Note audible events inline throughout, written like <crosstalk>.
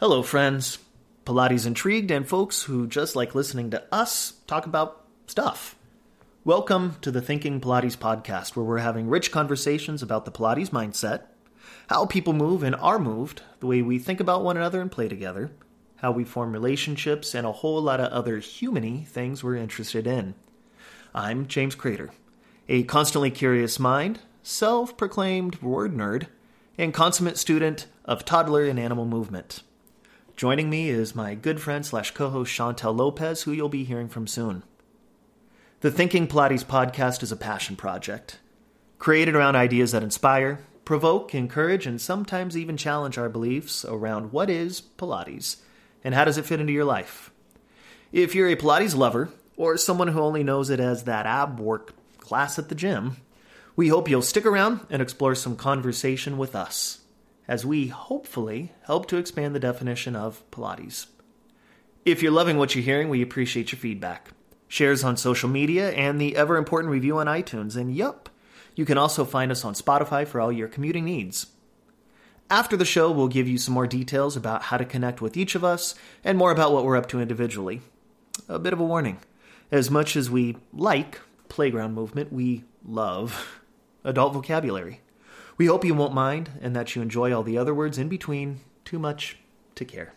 Hello, friends. Pilates intrigued and folks who just like listening to us talk about stuff. Welcome to the Thinking Pilates podcast, where we're having rich conversations about the Pilates mindset, how people move and are moved, the way we think about one another and play together, how we form relationships, and a whole lot of other humany things we're interested in. I'm James Crater, a constantly curious mind, self proclaimed word nerd, and consummate student of toddler and animal movement. Joining me is my good friend slash co host Chantel Lopez, who you'll be hearing from soon. The Thinking Pilates podcast is a passion project, created around ideas that inspire, provoke, encourage, and sometimes even challenge our beliefs around what is Pilates and how does it fit into your life. If you're a Pilates lover, or someone who only knows it as that ab work class at the gym, we hope you'll stick around and explore some conversation with us as we hopefully help to expand the definition of Pilates. If you're loving what you're hearing, we appreciate your feedback. Shares on social media and the ever important review on iTunes. And yup, you can also find us on Spotify for all your commuting needs. After the show, we'll give you some more details about how to connect with each of us and more about what we're up to individually. A bit of a warning. As much as we like playground movement, we love <laughs> adult vocabulary. We hope you won't mind and that you enjoy all the other words in between. Too much to care.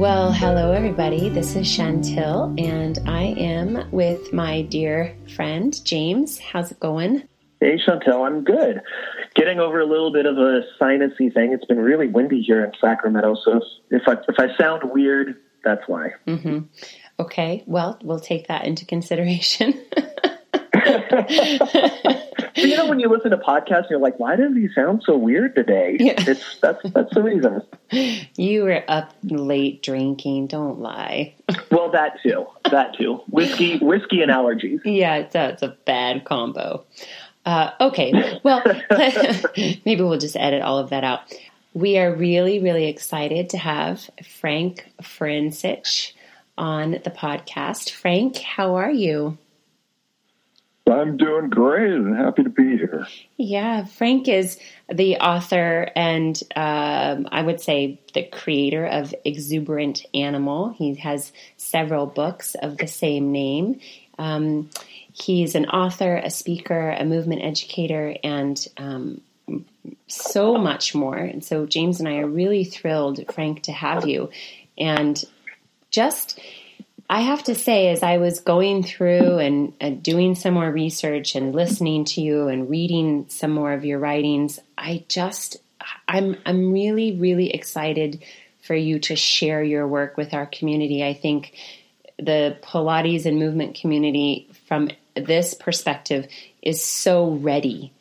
Well, hello everybody. This is Chantel, and I am with my dear friend James. How's it going? Hey, Chantel, I'm good. Getting over a little bit of a sinusy thing. It's been really windy here in Sacramento, so if I if I sound weird, that's why. Mm-hmm. Okay, well, we'll take that into consideration. <laughs> <laughs> you know, when you listen to podcasts, you're like, "Why does he sound so weird today?" Yeah. It's that's that's the reason. You were up late drinking. Don't lie. Well, that too. That too. Whiskey, whiskey, and allergies. Yeah, it's a, bad combo. Uh, okay, well, <laughs> maybe we'll just edit all of that out. We are really, really excited to have Frank Forencich on the podcast. Frank, how are you? I'm doing great and happy to be here. Yeah, Frank is the author and um, I would say the creator of Exuberant Animal. He has several books of the same name. Um, he's an author, a speaker, a movement educator, and um, so much more. And so, James and I are really thrilled, Frank, to have you. And just I have to say, as I was going through and, and, doing some more research and listening to you and reading some more of your writings, I just I'm I'm really really excited for you to share your work with our community. I think the Pilates and movement community, from this perspective, is so ready,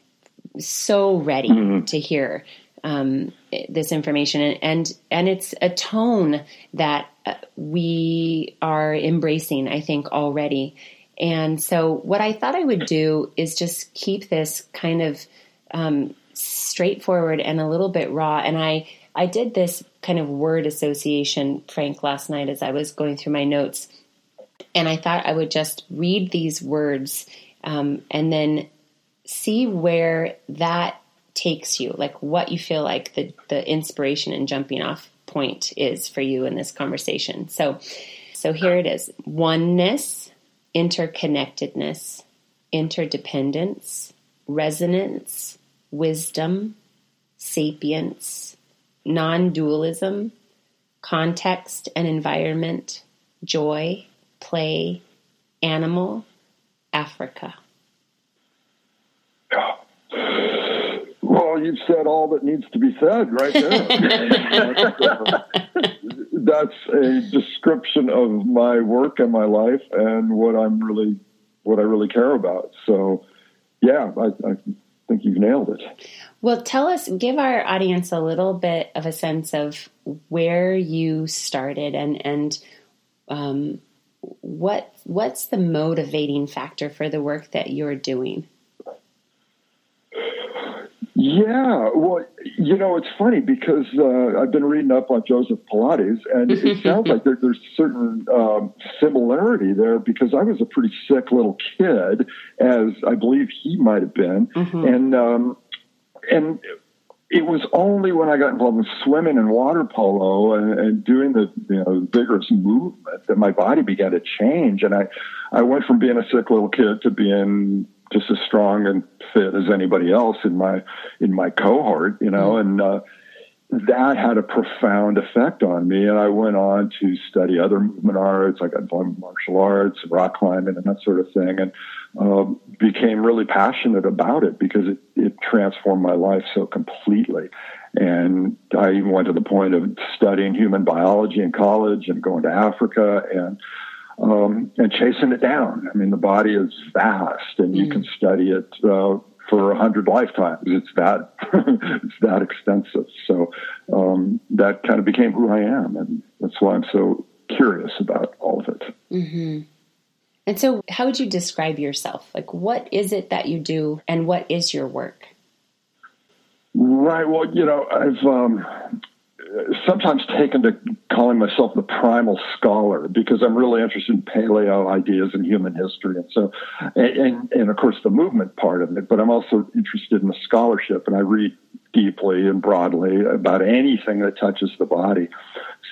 so ready mm-hmm. to hear um, this information, and, and and it's a tone that uh, we are embracing, I think, already. And so, what I thought I would do is just keep this kind of um, straightforward and a little bit raw. And I I did this kind of word association, Frank, last night as I was going through my notes, and I thought I would just read these words um, and then see where that takes you, like what you feel like the, the inspiration and jumping off point is for you in this conversation. So, so here it is oneness, interconnectedness, interdependence, resonance, wisdom, sapience, non dualism, context and environment, joy, play, animal, Africa. Well, you've said all that needs to be said right there. <laughs> that's, a description of my work and my life and what I'm really, what I really care about. So, yeah, I, I think you've nailed it. Well, tell us, give our audience a little bit of a sense of where you started and and um, what what's the motivating factor for the work that you're doing. Yeah, well, you know, it's funny because uh, I've been reading up on Joseph Pilates, and it <laughs> sounds like there, there's certain um, similarity there because I was a pretty sick little kid, as I believe he might have been, mm-hmm. and um, and it was only when I got involved in swimming and water polo and, and doing the you know vigorous movement that my body began to change, and I I went from being a sick little kid to being just as strong and fit as anybody else in my in my cohort, you know, mm-hmm. and uh, that had a profound effect on me. And I went on to study other movement arts. I got involved in martial arts, rock climbing, and that sort of thing, and um, became really passionate about it because it, it transformed my life so completely. And I even went to the point of studying human biology in college and going to Africa and um, and chasing it down. I mean, the body is vast, and you mm. can study it uh, for a hundred lifetimes. It's that <laughs> it's that extensive. So um, that kind of became who I am, and that's why I'm so curious about all of it. Mm-hmm. And so, how would you describe yourself? Like, what is it that you do, and what is your work? Right. Well, you know, I've um, sometimes taken to calling myself the primal scholar because I'm really interested in paleo ideas and human history, and so, and, and of course the movement part of it. But I'm also interested in the scholarship, and I read deeply and broadly about anything that touches the body.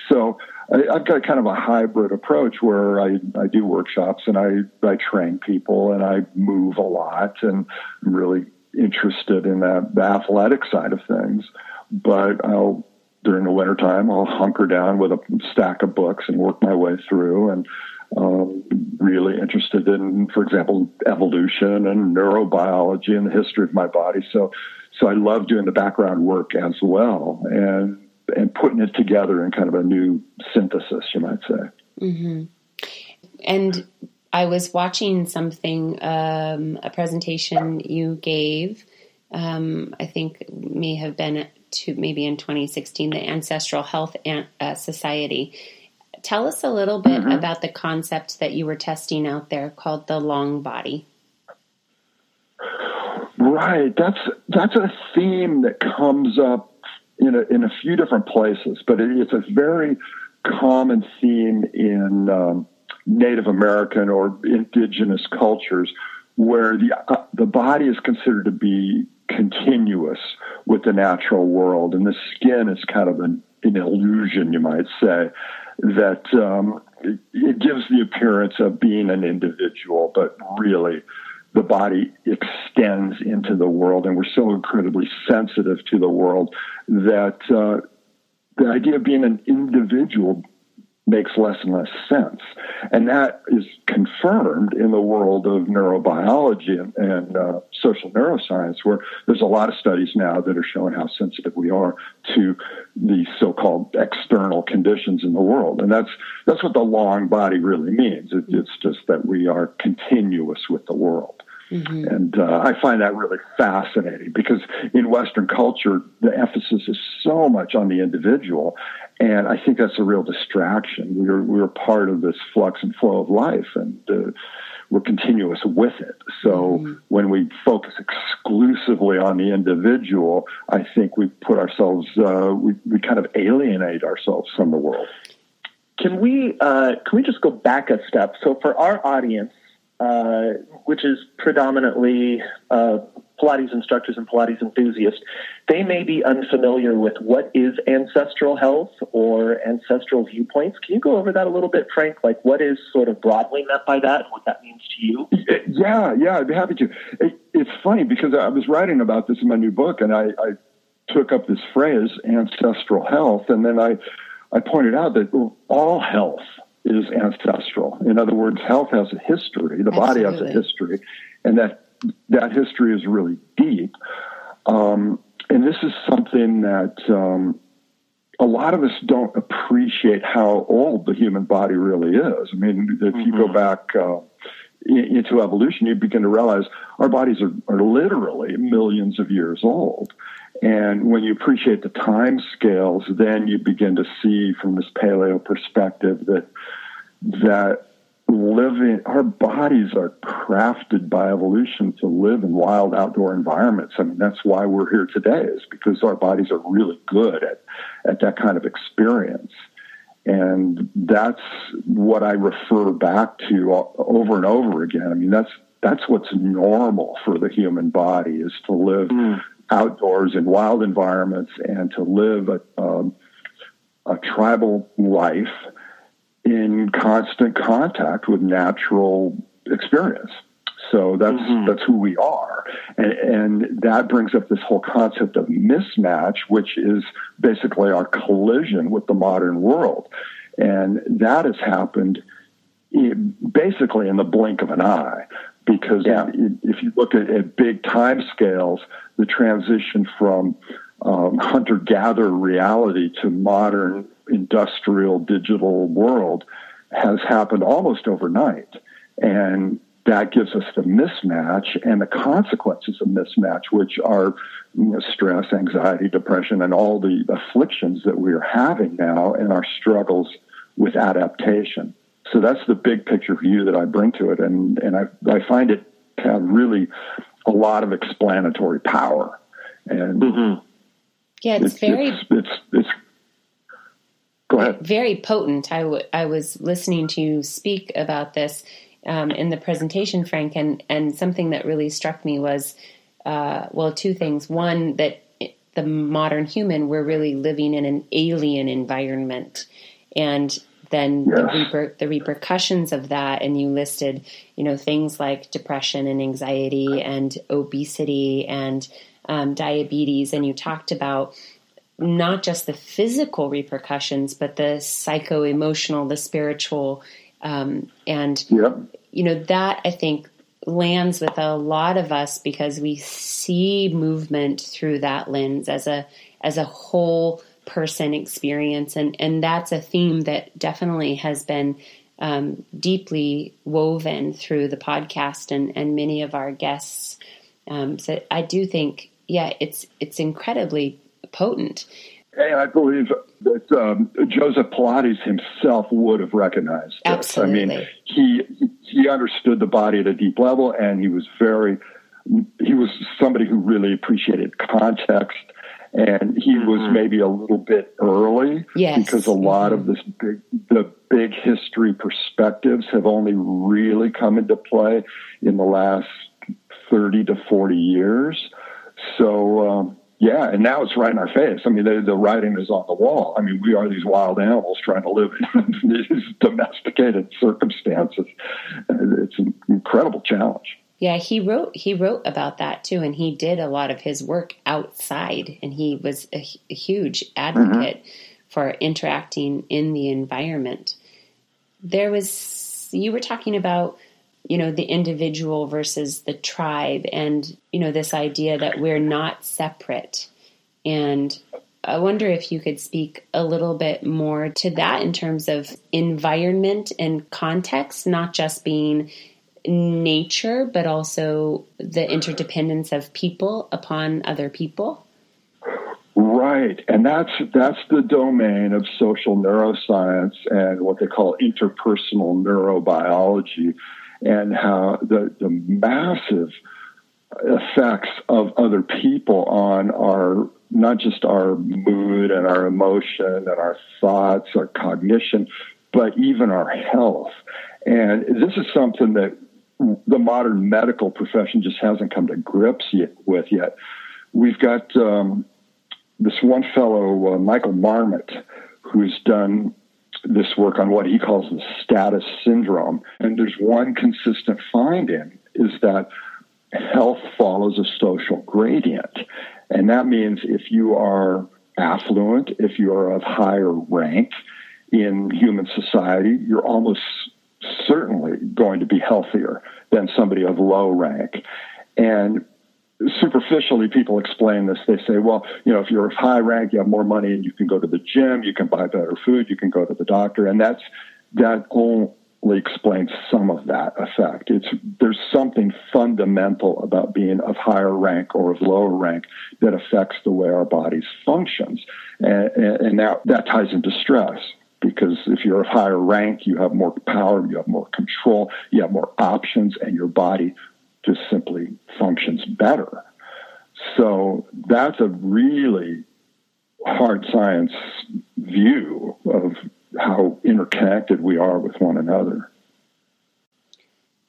So I, have got kind of a hybrid approach where I, I do workshops and I, I train people and I move a lot and I'm really interested in that the athletic side of things. But I'll during the wintertime, I'll hunker down with a stack of books and work my way through and um, really interested in, for example, evolution and neurobiology and the history of my body. So, so I love doing the background work as well and and putting it together in kind of a new synthesis, you might say. Mm-hmm. And I was watching something, um, a presentation you gave. Um, I think may have been to maybe in 2016, the Ancestral Health uh, Society. Tell us a little bit mm-hmm. about the concept that you were testing out there called the long body. Right, that's that's a theme that comes up in a, in a few different places, but it, it's a very common theme in um, Native American or indigenous cultures, where the uh, the body is considered to be continuous with the natural world. And the skin is kind of an, an illusion, you might say, that um, it, it gives the appearance of being an individual, but really the body extends into the world. And we're so incredibly sensitive to the world that uh, the idea of being an individual makes less and less sense. And that is confirmed in the world of neurobiology and, and uh, social neuroscience, where there's a lot of studies now that are showing how sensitive we are to the so-called external conditions in the world. And that's, that's what the long body really means. It, it's just that we are continuous with the world. Mm-hmm. And uh, I find that really fascinating because in Western culture, the emphasis is so much on the individual. And I think that's a real distraction. We're, we're part of this flux and flow of life, and uh, we're continuous with it. So mm-hmm. when we focus exclusively on the individual, I think we put ourselves, uh, we, we kind of alienate ourselves from the world. Can we uh, can we just go back a step? So for our audience, uh, which is predominantly uh, Pilates instructors and Pilates enthusiasts, they may be unfamiliar with what is ancestral health or ancestral viewpoints. Can you go over that a little bit, Frank? Like, what is sort of broadly meant by that and what that means to you? <laughs> Yeah, yeah, I'd be happy to. It, it's funny because I was writing about this in my new book and I, I took up this phrase, ancestral health, and then I, I pointed out that all health is ancestral. In other words, health has a history, the Absolutely. body has a history, and that that history is really deep. Um, and this is something that um, a lot of us don't appreciate how old the human body really is. I mean, if you mm-hmm. go back uh, into evolution, you begin to realize our bodies are, are literally millions of years old. And when you appreciate the time scales, then you begin to see from this paleo perspective that that living, our bodies are crafted by evolution to live in wild outdoor environments. I mean, that's why we're here today, is because our bodies are really good at, at that kind of experience. And that's what I refer back to over and over again. I mean, that's, that's what's normal for the human body is to live mm. Outdoors in wild environments and to live a, um, a tribal life in constant contact with natural experience. So that's mm-hmm. that's who we are, and, and that brings up this whole concept of mismatch, which is basically our collision with the modern world, and that has happened basically in the blink of an eye. Because yeah. if you look at, at big time scales, the transition from um, hunter gatherer reality to modern industrial digital world has happened almost overnight. And that gives us the mismatch and the consequences of mismatch, which are you know, stress, anxiety, depression, and all the afflictions that we are having now and our struggles with adaptation. So that's the big picture view that I bring to it. And, and I, I find it have really a lot of explanatory power. And mm-hmm. yeah, it's, it's very, it's, it's, it's Go ahead. Very potent. I, w- I was listening to you speak about this um, in the presentation, Frank, and, and something that really struck me was uh, well, two things. One, that the modern human, we're really living in an alien environment. And then the, reper- the repercussions of that, and you listed, you know, things like depression and anxiety and obesity and um, diabetes, and you talked about not just the physical repercussions, but the psycho emotional, the spiritual. Um, and, you know, that I think lands with a lot of us because we see movement through that lens as a, as a whole person experience. And, and that's a theme that definitely has been um, deeply woven through the podcast and, and many of our guests. Um, so I do think, yeah, it's, it's incredibly potent. And I believe that um, Joseph Pilates himself would have recognized this. Absolutely. I mean, he he understood the body at a deep level, and he was very he was somebody who really appreciated context, and he mm-hmm. was maybe a little bit early yes. because a lot mm-hmm. of this big the big history perspectives have only really come into play in the last thirty to forty years. So. Um, yeah, and now it's right in our face. I mean, the, the writing is on the wall. I mean, we are these wild animals trying to live in <laughs> these domesticated circumstances. It's an incredible challenge. Yeah, he wrote he wrote about that too, and he did a lot of his work outside, and he was a, a huge advocate mm-hmm. for interacting in the environment. There was you were talking about you know, the individual versus the tribe and, you know, this idea that we're not separate. And I wonder if you could speak a little bit more to that in terms of environment and context, not just being nature, but also the interdependence of people upon other people. Right, and that's that's the domain of social neuroscience and what they call interpersonal neurobiology and how the, the massive effects of other people on our not just our mood and our emotion and our thoughts, our cognition, but even our health. And this is something that the modern medical profession just hasn't come to grips yet, with yet. We've got um, this one fellow, uh, Michael Marmot, who's done this work on what he calls the status syndrome. And there's one consistent finding is that health follows a social gradient. And that means if you are affluent, if you are of higher rank in human society, you're almost certainly going to be healthier than somebody of low rank. And superficially people explain this. They say, well, you know, if you're of high rank, you have more money and you can go to the gym, you can buy better food, you can go to the doctor. And that's, that only explains some of that effect. It's, there's something fundamental about being of higher rank or of lower rank that affects the way our bodies functions. And, and that, that ties into stress. Because if you're of higher rank, you have more power, you have more control, you have more options, and your body just simply functions better. So that's a really hard science view of how interconnected we are with one another.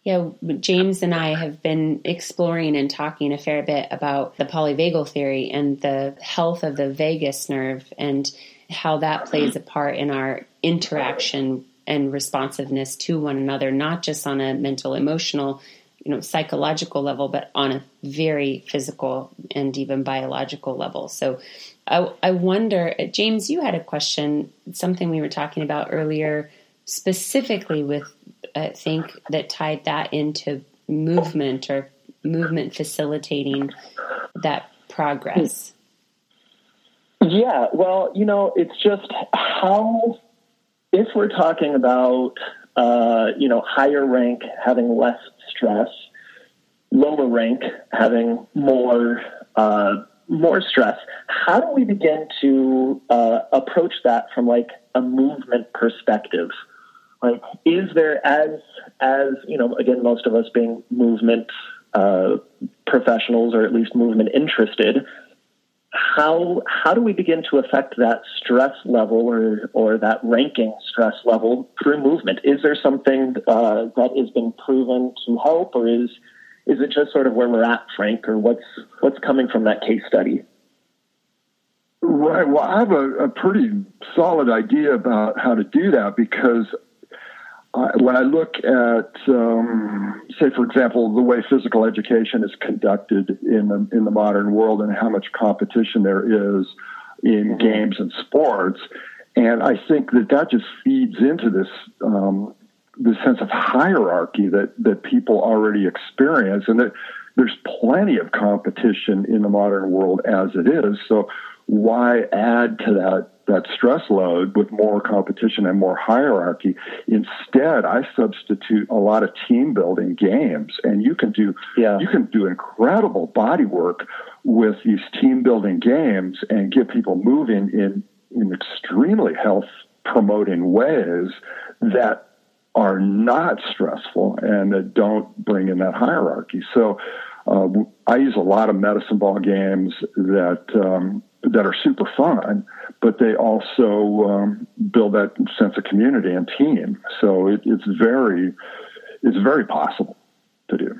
Yeah, James and I have been exploring and talking a fair bit about the polyvagal theory and the health of the vagus nerve and how that plays a part in our interaction and responsiveness to one another, not just on a mental, emotional, you know, psychological level, but on a very physical and even biological level. So I, I wonder, uh, James, you had a question, something we were talking about earlier, specifically with, I think, that tied that into movement or movement facilitating that progress. Yeah, well, you know, it's just how, if we're talking about, uh, you know, higher rank having less stress, lower rank having more uh, more stress. How do we begin to uh, approach that from like a movement perspective? Like, is there as as you know, again, most of us being movement uh, professionals or at least movement interested, how how do we begin to affect that stress level or or that ranking stress level through movement? Is there something uh, that has been proven to help, or is is it just sort of where we're at, Frank, or what's what's coming from that case study? Right. Well, I have a, a pretty solid idea about how to do that because I, when I look at, um, say, for example, the way physical education is conducted in the in the modern world and how much competition there is in mm-hmm. games and sports, and I think that that just feeds into this um, this sense of hierarchy that that people already experience, and that there's plenty of competition in the modern world as it is. So why add to that that stress load with more competition and more hierarchy? Instead, I substitute a lot of team building games, and you can do yeah. you can do incredible body work with these team building games and get people moving in in extremely health promoting ways that are not stressful and that don't bring in that hierarchy. So uh, I use a lot of medicine ball games that um, that are super fun, but they also um, build that sense of community and team. So it, it's very, it's very possible to do.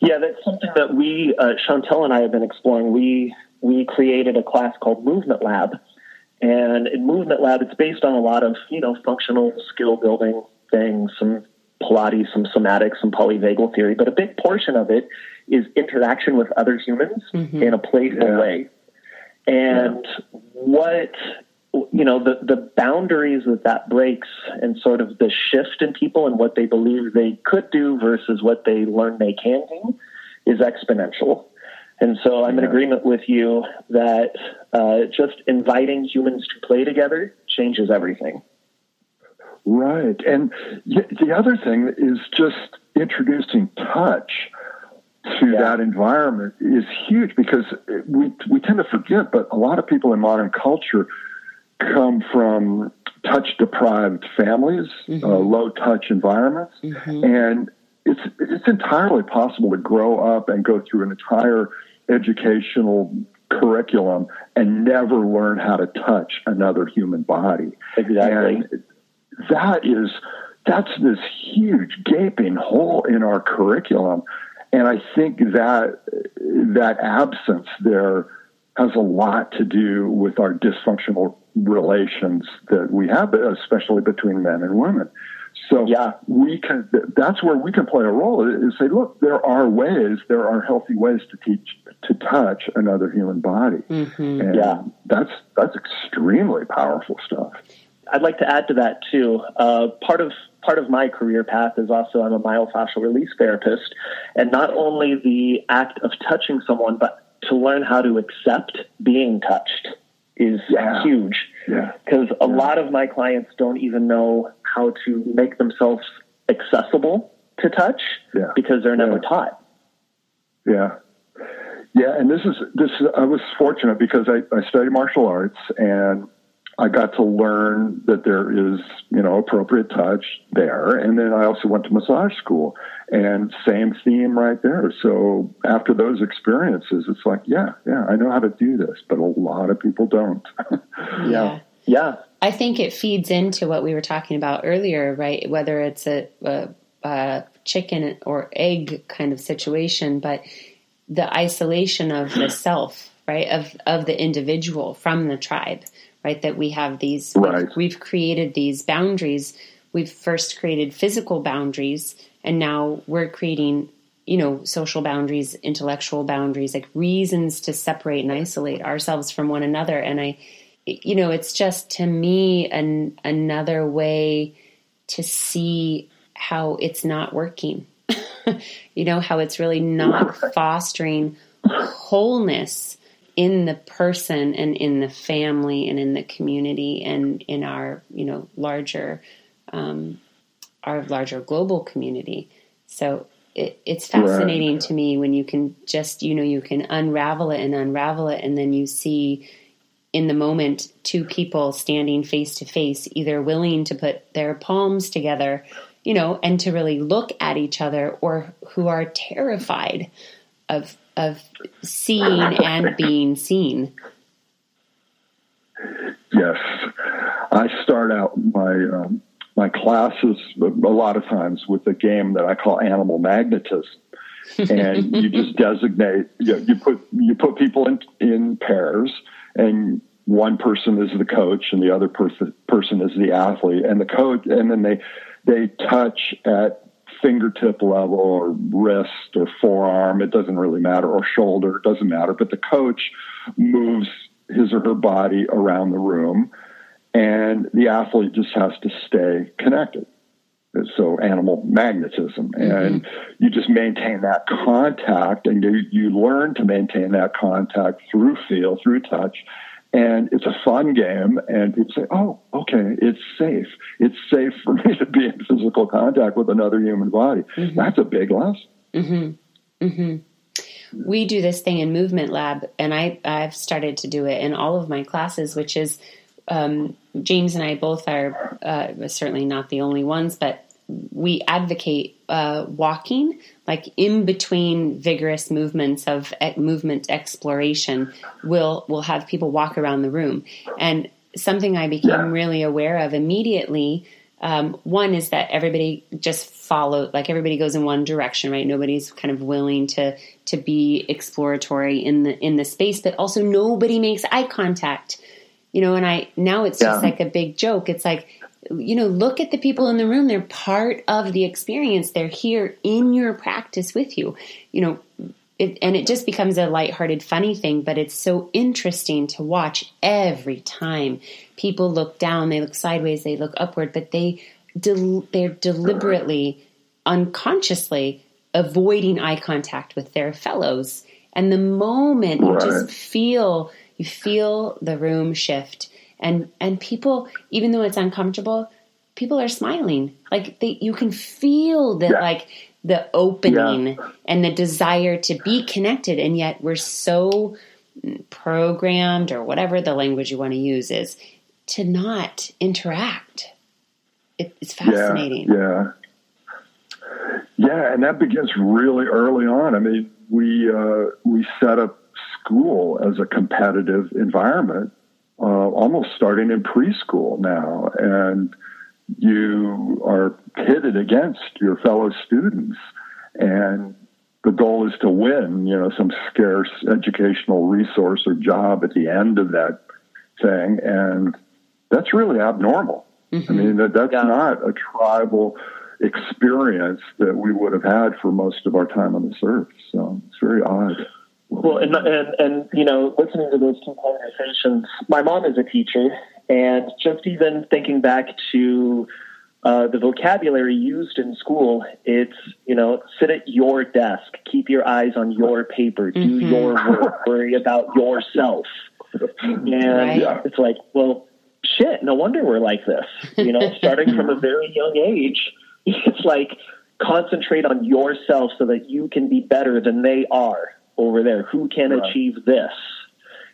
Yeah, that's something that we, uh, Chantel and I have been exploring. We we created a class called Movement Lab, and in Movement Lab, it's based on a lot of you know functional skill building things, some Pilates, some somatics, some polyvagal theory, but a big portion of it is interaction with other humans mm-hmm. in a playful yeah. way. And yeah. what you know the the boundaries that that breaks and sort of the shift in people and what they believe they could do versus what they learn they can do is exponential. And so I'm in agreement with you that uh, just inviting humans to play together changes everything. Right. And the other thing is just introducing touch to yeah. that environment is huge because we we tend to forget, but a lot of people in modern culture come from touch deprived families, mm-hmm. uh, low touch environments, mm-hmm. and it's it's entirely possible to grow up and go through an entire educational curriculum and never learn how to touch another human body. Exactly. And that is that's this huge gaping hole in our curriculum and I think that that absence there has a lot to do with our dysfunctional relations that we have, especially between men and women. So yeah, we can. That's where we can play a role. Is say, look, there are ways, there are healthy ways to teach to touch another human body. Mm-hmm. And yeah, that's that's extremely powerful stuff. I'd like to add to that too. Uh, part of part of my career path is also I'm a myofascial release therapist, and not only the act of touching someone, but to learn how to accept being touched is yeah. huge. Because yeah. a yeah. lot of my clients don't even know how to make themselves accessible to touch because they're never taught. Yeah. Yeah, and this is this. I was fortunate because I, I studied martial arts, and I got to learn that there is, you know, appropriate touch there. And then I also went to massage school and same theme right there. So after those experiences, it's like, yeah, yeah, I know how to do this, but a lot of people don't. <laughs> yeah. Yeah. I think it feeds into what we were talking about earlier, right? Whether it's a, a, a chicken or egg kind of situation, but the isolation of the self, right? Of, of the individual from the tribe right? That we have these, right. we've, we've created these boundaries. We've first created physical boundaries, and now we're creating, you know, social boundaries, intellectual boundaries, like reasons to separate and isolate ourselves from one another. And I, you know, it's just to me an another way to see how it's not working. <laughs> you know, how it's really not fostering wholeness in the person and in the family and in the community and in our you know larger um, our larger global community so it, it's fascinating right. to me when you can just you know you can unravel it and unravel it and then you see in the moment two people standing face to face either willing to put their palms together you know and to really look at each other or who are terrified of of seeing and being seen. Yes, I start out my um, my classes a lot of times with a game that I call animal magnetism, and you <laughs> just designate you, know, you put you put people in in pairs, and one person is the coach and the other person person is the athlete, and the coach, and then they they touch at fingertip level or wrist or forearm, it doesn't really matter, or shoulder, it doesn't matter. But the coach moves his or her body around the room, and the athlete just has to stay connected. So animal magnetism, mm-hmm. and you just maintain that contact, and you, you learn to maintain that contact through feel, through touch, and it's a fun game and people say oh okay it's safe it's safe for <laughs> me to be in physical contact with another human body mm-hmm. that's a big lesson mm-hmm. Mm-hmm. we do this thing in movement lab and I, i've started to do it in all of my classes which is um, james and i both are uh, certainly not the only ones but we advocate uh, walking, like in between vigorous movements of movement exploration. We'll we'll have people walk around the room, and something I became really aware of immediately. Um, one is that everybody just follow, like everybody goes in one direction, right? Nobody's kind of willing to to be exploratory in the in the space, but also nobody makes eye contact. You know, and I now it's yeah. just like a big joke. It's like you know, look at the people in the room. They're part of the experience. They're here in your practice with you. You know, it, and it just becomes a lighthearted, funny thing, but it's so interesting to watch every time people look down, they look sideways, they look upward, but they del- they're deliberately, unconsciously avoiding eye contact with their fellows. And the moment you just feel, you feel the room shift and and people even though it's uncomfortable people are smiling. Like they you can feel that yeah. like the opening yeah. and the desire to be connected. And yet we're so programmed or whatever the language you want to use is to not interact. It, it's fascinating. yeah, yeah. Yeah and that begins really early on. I mean we uh, we set up school as a competitive environment uh, almost starting in preschool now, and you are pitted against your fellow students, and the goal is to win, you know, some scarce educational resource or job at the end of that thing, and that's really abnormal. Mm-hmm. I mean, that, that's yeah. not a tribal experience that we would have had for most of our time on this earth. So it's very odd. Well, and, and, and, you know, listening to those two conversations, my mom is a teacher, and just even thinking back to uh, the vocabulary used in school, it's, you know, sit at your desk, keep your eyes on your paper, do mm-hmm. your work, worry about yourself. And right. it's like, well, shit, no wonder we're like this. You know, starting from a <laughs> very young age, it's like concentrate on yourself so that you can be better than they are over there who can right. achieve this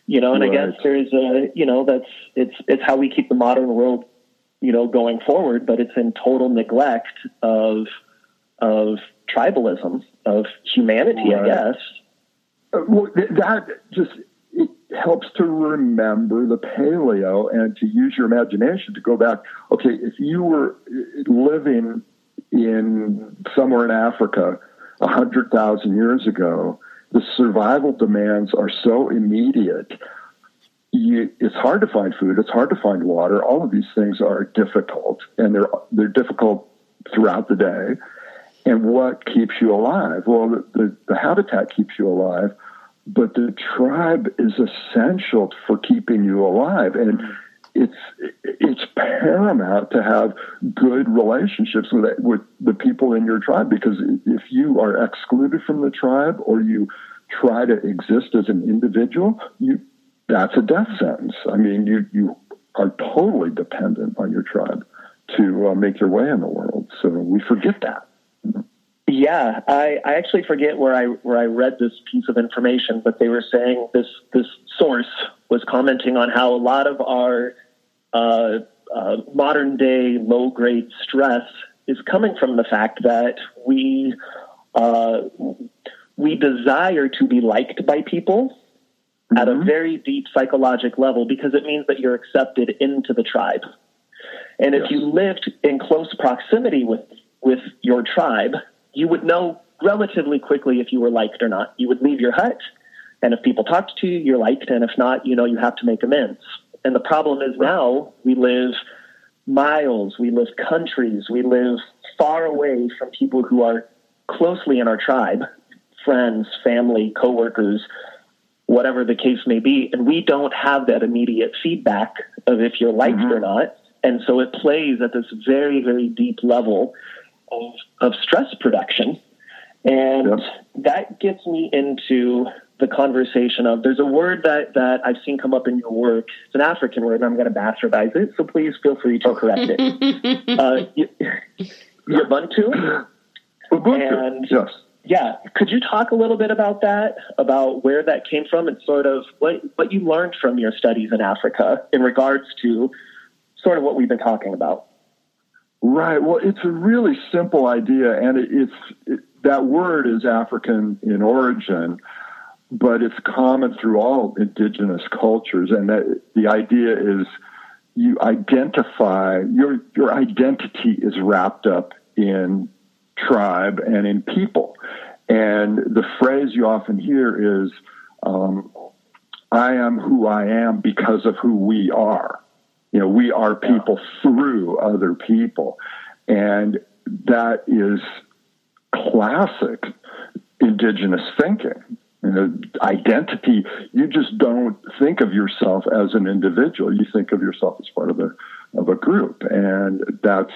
You know, and Right. I guess there's a you know that's it's it's how we keep the modern world you know going forward, but it's in total neglect of of tribalism of humanity, I guess. Uh, well, that just it helps to remember the paleo and to use your imagination to go back. Okay, if you were uh, living in somewhere in Africa a hundred thousand years ago, the survival demands are so immediate. You, it's hard to find food. It's hard to find water. All of these things are difficult, and they're they're difficult throughout the day. And what keeps you alive? Well, the, the, the habitat keeps you alive, but the tribe is essential for keeping you alive. And it's it's paramount to have good relationships with with the people in your tribe because if you are excluded from the tribe or you try to exist as an individual, you that's a death sentence. I mean, you you are totally dependent on your tribe to uh, make your way in the world. So we forget that. Yeah, I, I actually forget where I where I read this piece of information, but they were saying this this source was commenting on how a lot of our uh, uh, modern day low grade stress is coming from the fact that we uh, we desire to be liked by people at a very deep psychological level because it means that you're accepted into the tribe. And if you lived in close proximity with with your tribe, you would know relatively quickly if you were liked or not. You would leave your hut, and if people talked to you, you're liked, and if not, you know you have to make amends. And the problem is now we live miles, we live countries, we live far away from people who are closely in our tribe, friends, family, coworkers, whatever the case may be, and we don't have that immediate feedback of if you're liked mm-hmm. or not. And so it plays at this very, very deep level of, of stress production. And Yep. that gets me into the conversation of there's a word that, that I've seen come up in your work. It's an African word, and I'm going to bastardize it, so please feel free to correct it. <laughs> uh, y- Ubuntu. Ubuntu. And- yes. Yeah, could you talk a little bit about that, about where that came from, and sort of what what you learned from your studies in Africa in regards to sort of what we've been talking about? Right. Well, it's a really simple idea, and it, it's it, that word is African in origin, but it's common through all indigenous cultures. And that the idea is you identify your your identity is wrapped up in tribe and in people. And the phrase you often hear is, um, "I am who I am because of who we are." You know, we are people through other people. And that is classic indigenous thinking. You know, identity, you just don't think of yourself as an individual. You think of yourself as part of a, of a group. And that's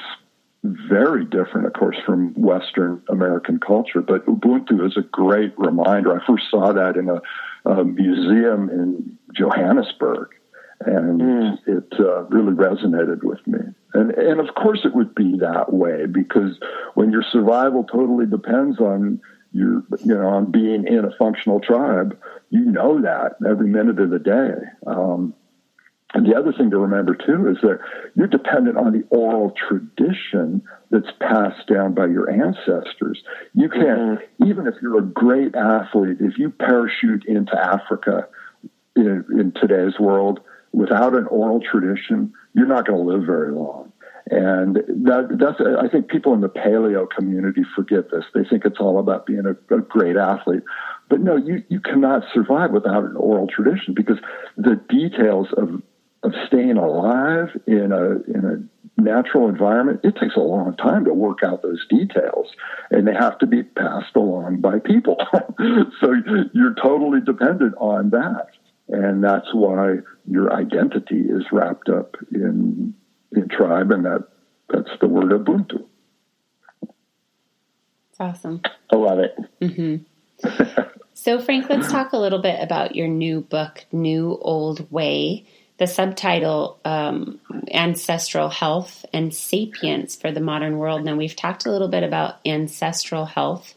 very different, of course, from Western American culture. But Ubuntu is a great reminder. I first saw that in a, a museum in Johannesburg and it uh, really resonated with me. And and of course it would be that way because when your survival totally depends on your you know on being in a functional tribe, you know that every minute of the day. Um, and the other thing to remember too is that you're dependent on the oral tradition that's passed down by your ancestors. You can't, even if you're a great athlete, if you parachute into Africa in, in today's world without an oral tradition, you're not going to live very long. And that, that's, I think people in the paleo community forget this. They think it's all about being a, a great athlete. But no, you, you cannot survive without an oral tradition because the details of, of staying alive in a, in a natural environment, it takes a long time to work out those details and they have to be passed along by people. <laughs> so you're totally dependent on that. And that's why your identity is wrapped up in in tribe, and that that's the word Ubuntu. It's awesome. I love it. So, Frank, let's talk a little bit about your new book, New Old Way. The subtitle, um, Ancestral Health and Sapience for the Modern World. Now, we've talked a little bit about ancestral health,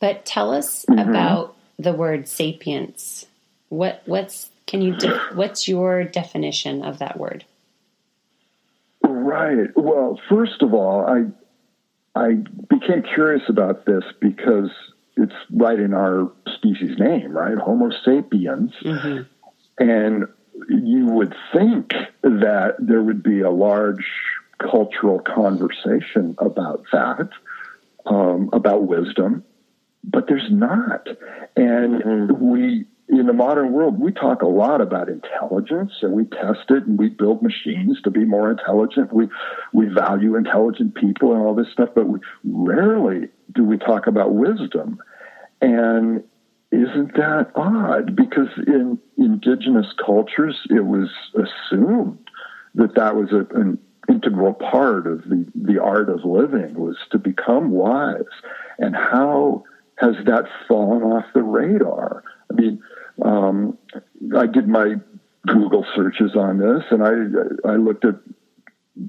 but tell us about the word sapience. What what's Can you? De- what's your definition of that word? Right. Well, first of all, I I became curious about this because it's right in our species name, right? Homo sapiens. Mm-hmm. And you would think that there would be a large cultural conversation about that, um, about wisdom, but there's not. And mm-hmm. we in the modern world, we talk a lot about intelligence and we test it and we build machines to be more intelligent. We, we value intelligent people and all this stuff, but we rarely do we talk about wisdom. And isn't that odd? Because in indigenous cultures, it was assumed that that was a, an integral part of the, the art of living was to become wise. And how has that fallen off the radar? I mean, um, I did my Google searches on this, and I I looked at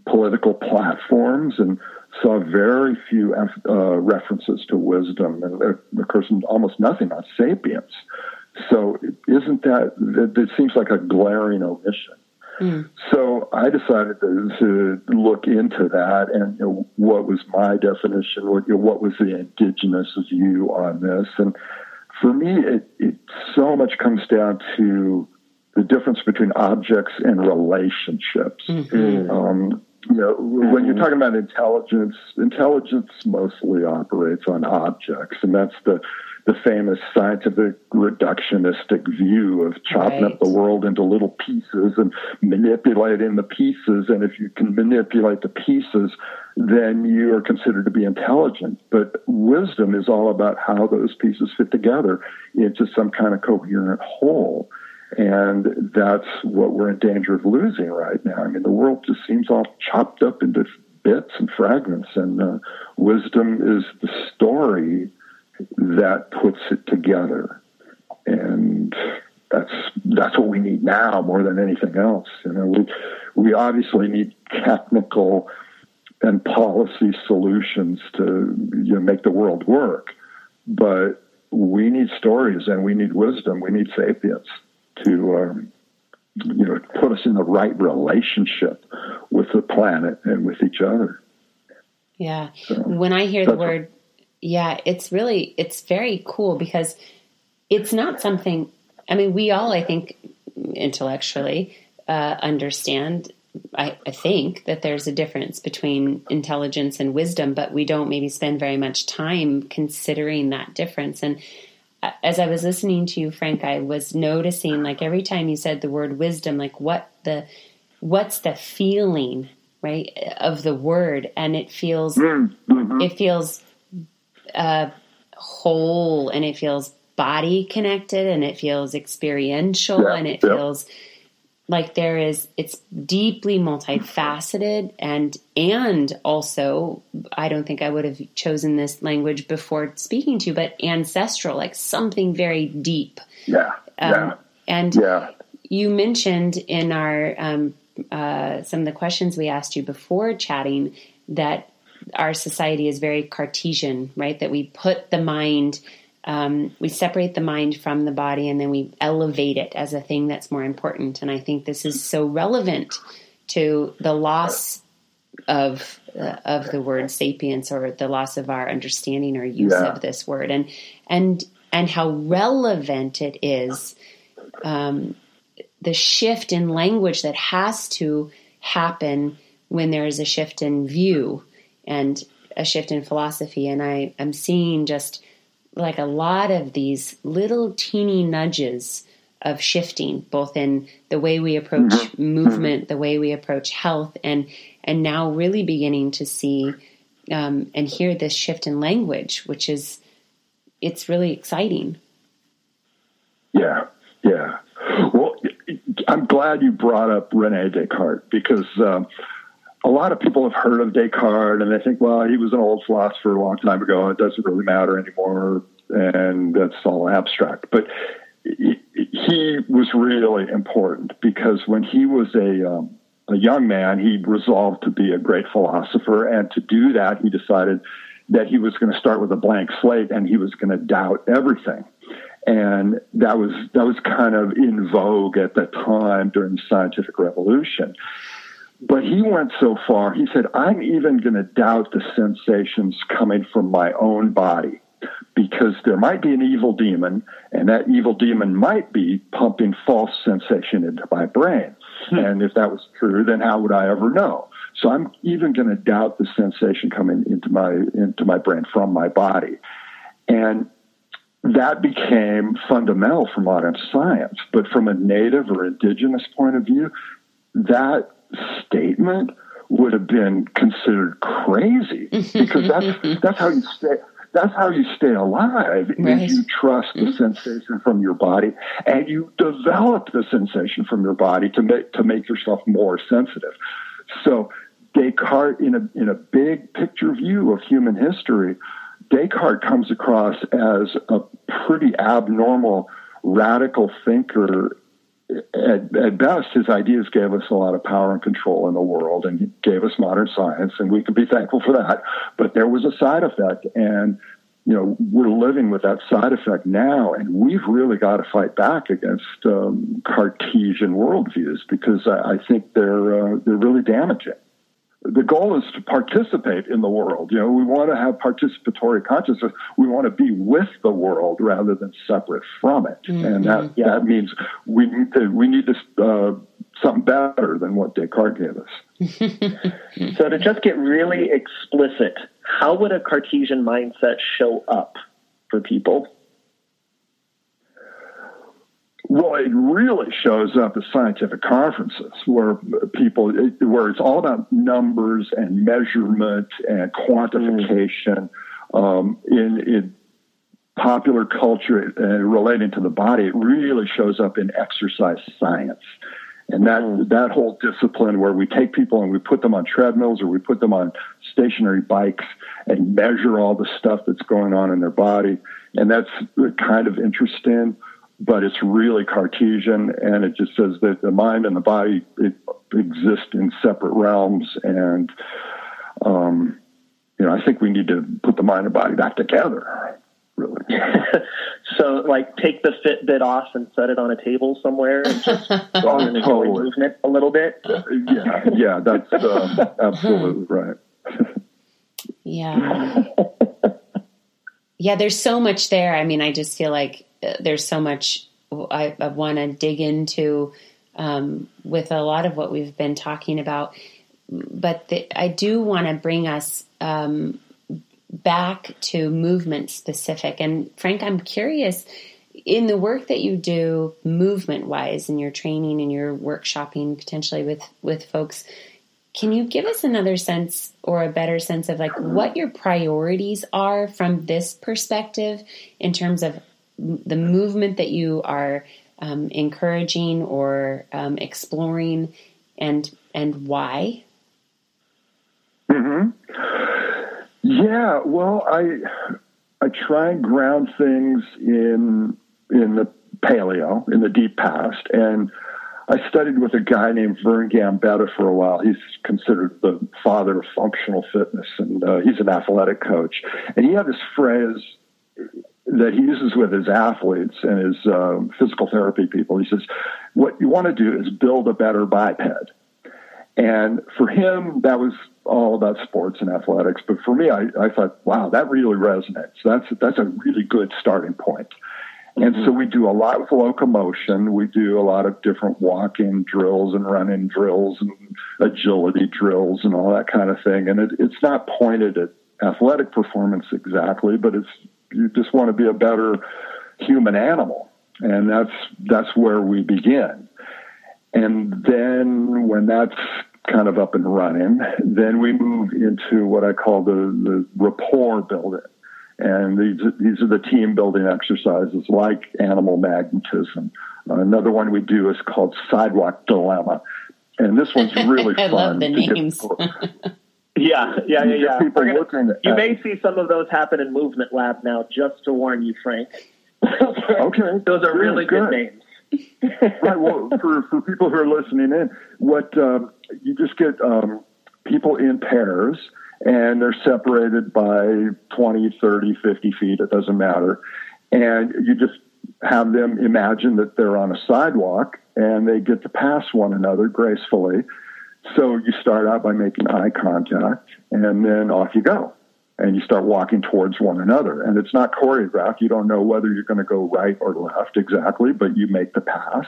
political platforms and saw very few uh, references to wisdom, and of course, almost nothing on sapience. So, isn't that it, seems like a glaring omission? Mm. So I decided to, to, look into that and you know, what was my definition, what, you know, what was the indigenous view on this, and for me, it, it so much comes down to the difference between objects and relationships. Mm-hmm. Um, you know, when you're talking about intelligence, intelligence mostly operates on objects, and that's the the famous scientific reductionistic view of chopping right. up the world into little pieces and manipulating the pieces. And if you can manipulate the pieces, then you are considered to be intelligent. But wisdom is all about how those pieces fit together into some kind of coherent whole. And that's what we're in danger of losing right now. I mean, the world just seems all chopped up into bits and fragments, and uh, wisdom is the story that puts it together. And that's that's what we need now more than anything else. You know, we we obviously need technical and policy solutions to you know, make the world work, but we need stories and we need wisdom. We need sapience to um, you know put us in the right relationship with the planet and with each other. Yeah. So when I hear the word yeah, it's really it's very cool because it's not something. I mean, we all, I think, intellectually uh, understand. I, I think that there's a difference between intelligence and wisdom, but we don't maybe spend very much time considering that difference. And uh, as I was listening to you, Frank, I was noticing like every time you said the word wisdom, like what the what's the feeling right of the word, and it feels mm-hmm. it feels uh, whole and it feels body connected and it feels experiential yeah, and it yeah. feels like there is it's deeply multifaceted and and also i don't think i would have chosen this language before speaking to you but ancestral like something very deep yeah, um, yeah. and yeah. you mentioned in our um, uh, some of the questions we asked you before chatting that our society is very Cartesian, right? That we put the mind, um, we separate the mind from the body, and then we elevate it as a thing that's more important. And I think this is so relevant to the loss of uh, of the word sapience or the loss of our understanding or use yeah. of this word, and and and how relevant it is. Um, the shift in language that has to happen when there is a shift in view and a shift in philosophy. And I, I'm seeing just like a lot of these little teeny nudges of shifting, both in the way we approach mm-hmm. movement, the way we approach health, and and now really beginning to see um, and hear this shift in language, which is it's really exciting. Yeah, yeah. Well, I'm glad you brought up Rene Descartes because um, a lot of people have heard of Descartes and they think, well, he was an old philosopher a long time ago. It doesn't really matter anymore. And that's all abstract. But he was really important because when he was a, um, a young man, he resolved to be a great philosopher. And to do that, he decided that he was going to start with a blank slate and he was going to doubt everything. and that was that was kind of in vogue at the time during the scientific revolution. But he went so far, he said, I'm even going to doubt the sensations coming from my own body because there might be an evil demon, and that evil demon might be pumping false sensation into my brain. Hmm. And if that was true, then how would I ever know? So I'm even going to doubt the sensation coming into my into my brain from my body. And that became fundamental for modern science. But from a native or indigenous point of view, that statement would have been considered crazy <laughs> because that's that's how you stay that's how you stay alive right. is you trust the mm-hmm. sensation from your body and you develop the sensation from your body to make to make yourself more sensitive so descartes in a in a big picture view of human history descartes comes across as a pretty abnormal radical thinker at, at, best, his ideas gave us a lot of power and control in the world and gave us modern science, and we can be thankful for that. But there was a side effect, and you know we're living with that side effect now, and we've really got to fight back against um, Cartesian worldviews because I, I think they're uh, they're really damaging the goal is to participate in the world. You know, we want to have participatory consciousness. We want to be with the world rather than separate from it, mm-hmm. and that yeah. that means we need to we need to uh, something better than what Descartes gave us. <laughs> so to just get really explicit, how would a Cartesian mindset show up for people? Well, it really shows up at scientific conferences where people, where it's all about numbers and measurement and quantification. Um, in, in popular culture uh, relating to the body, it really shows up in exercise science. And that, mm. that whole discipline where we take people and we put them on treadmills or we put them on stationary bikes and measure all the stuff that's going on in their body. And that's kind of interesting but it's really Cartesian, and it just says that the mind and the body exist in separate realms, and um, you know, I think we need to put the mind and body back together. Really. <laughs> so, like, take the Fitbit off and set it on a table somewhere, and just <laughs> go oh, and enjoy totally. movement a little bit. yeah, yeah, that's uh, <laughs> absolutely right. yeah. Yeah, there's so much there. I mean, I just feel like there's so much I, I want to dig into um, with a lot of what we've been talking about. But the, I do want to bring us um, back to movement specific. And Frank, I'm curious in the work that you do movement wise in your training and your workshopping potentially with, with folks, can you give us another sense or a better sense of like what your priorities are from this perspective in terms of the movement that you are um, encouraging or um, exploring, and and why? Hmm. Yeah. Well, I I try and ground things in in the paleo, in the deep past, and I studied with a guy named Vern Gambetta for a while. He's considered the father of functional fitness, and uh, he's an athletic coach. And he had this phrase that he uses with his athletes and his um, physical therapy people. He says, What you want to do is build a better biped. And for him, that was all about sports and athletics. But for me, I, I thought, wow, that really resonates. That's, that's a really good starting point. And so we do a lot of locomotion. We do a lot of different walking drills and running drills and agility drills and all that kind of thing. And it, it's not pointed at athletic performance exactly, but it's you just want to be a better human animal, and that's that's where we begin. And then when that's kind of up and running, then we move into what I call the, the rapport building. And these, these are the team building exercises like animal magnetism. Another one we do is called sidewalk dilemma. And this one's <laughs> really I fun. love the names. <laughs> Yeah, yeah, yeah, yeah. People gonna, looking at, you may see some of those happen in Movement Lab now, just to warn you, Frank. <laughs> okay. Those are really good, good names. <laughs> right. Well, for, for people who are listening in, what um, you just get um, people in pairs and they're separated by 20, 30, 50 feet. It doesn't matter. And you just have them imagine that they're on a sidewalk and they get to pass one another gracefully. So you start out by making eye contact and then off you go. And you start walking towards one another. And it's not choreographed. You don't know whether you're going to go right or left exactly, but you make the pass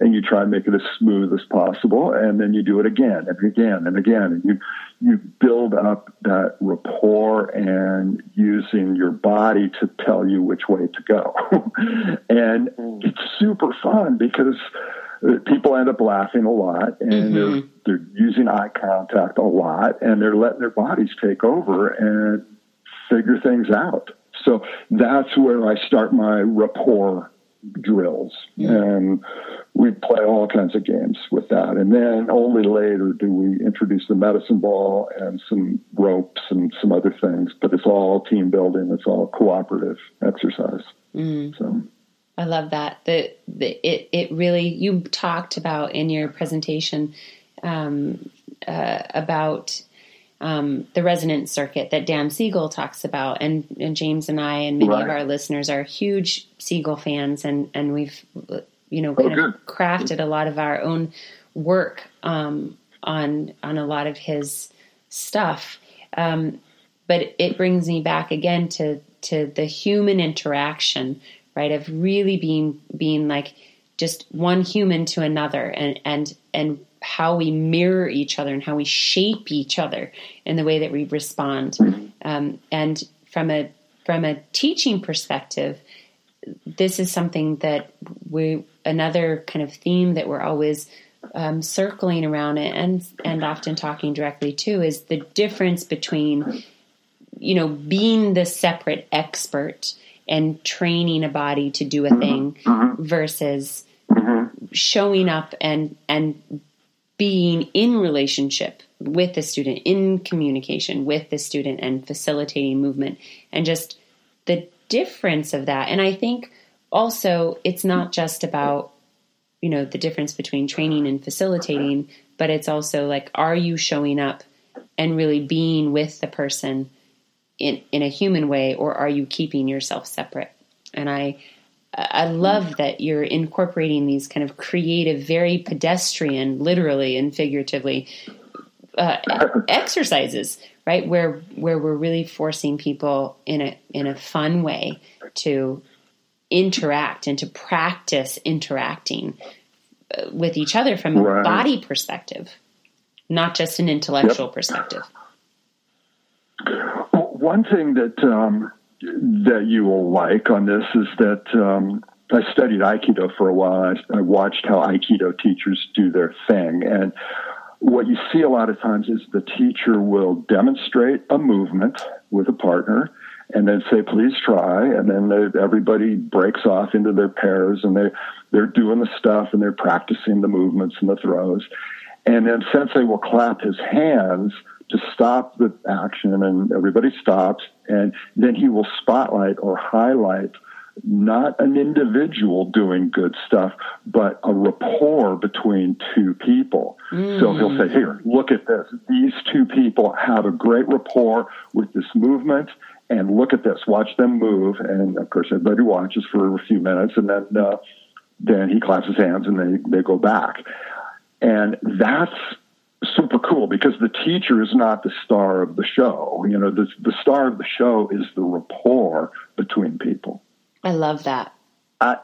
and you try and make it as smooth as possible. And then you do it again and again and again. And you, you build up that rapport and using your body to tell you which way to go. <laughs> and mm. it's super fun because people end up laughing a lot and mm-hmm. they're, they're using eye contact a lot and they're letting their bodies take over and figure things out. So that's where I start my rapport drills. Mm-hmm. And we play all kinds of games with that. And then only later do we introduce the medicine ball and some ropes and some other things. But it's all team building, it's all cooperative exercise. Mm. So. I love that. The it it really you talked about in your presentation um, uh, about um, the resonance circuit that Dan Siegel talks about, and, and James and I and many right. of our listeners are huge Siegel fans, and and we've you know kind oh, of crafted a lot of our own work um, on on a lot of his stuff. Um, but it brings me back again to to the human interaction right? Of really being being like just one human to another and and and how we mirror each other and how we shape each other in the way that we respond. Um, and from a from a teaching perspective, this is something that we another kind of theme that we're always um, circling around it and and often talking directly to is the difference between you know being the separate expert and training a body to do a mm-hmm. thing mm-hmm. versus mm-hmm. showing up and and being in relationship with the student in communication with the student and facilitating movement and just the difference of that and i think also it's not just about you know the difference between training and facilitating but it's also like are you showing up and really being with the person in in a human way or are you keeping yourself separate? And i i love that you're incorporating these kind of creative very pedestrian literally and figuratively uh, exercises right? Where where we're really forcing people in a in a fun way to interact and to practice interacting uh, with each other from a body perspective not just an intellectual yep. perspective one thing that um, that you will like on this is that um, I studied Aikido for a while. I, I watched how Aikido teachers do their thing, and what you see a lot of times is the teacher will demonstrate a movement with a partner and then say please try. And then they, everybody breaks off into their pairs and they they're doing the stuff and they're practicing the movements and the throws. And then sensei will clap his hands to stop the action and everybody stops and then he will spotlight or highlight not an individual doing good stuff, but a rapport between two people. Mm. So he'll say, Here, look at this. These two people have a great rapport with this movement, and look at this. Watch them move. And of course, everybody watches for a few minutes, and then, uh, then he claps his hands and they, they go back. And that's super cool because the teacher is not the star of the show. You know, the, the star of the show is the rapport between people. I love that. Uh,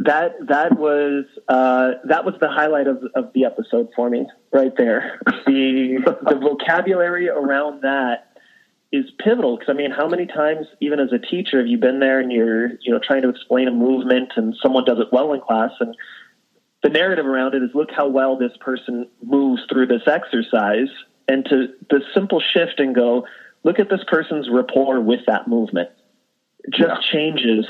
that that was uh, that was the highlight of of the episode for me, right there. The the <laughs> vocabulary around that is pivotal because I mean, how many times, even as a teacher, have you been there and you're you know trying to explain a movement and someone does it well in class and the narrative around it is look how well this person moves through this exercise. And to the simple shift and go look at this person's rapport with that movement. Just yeah. changes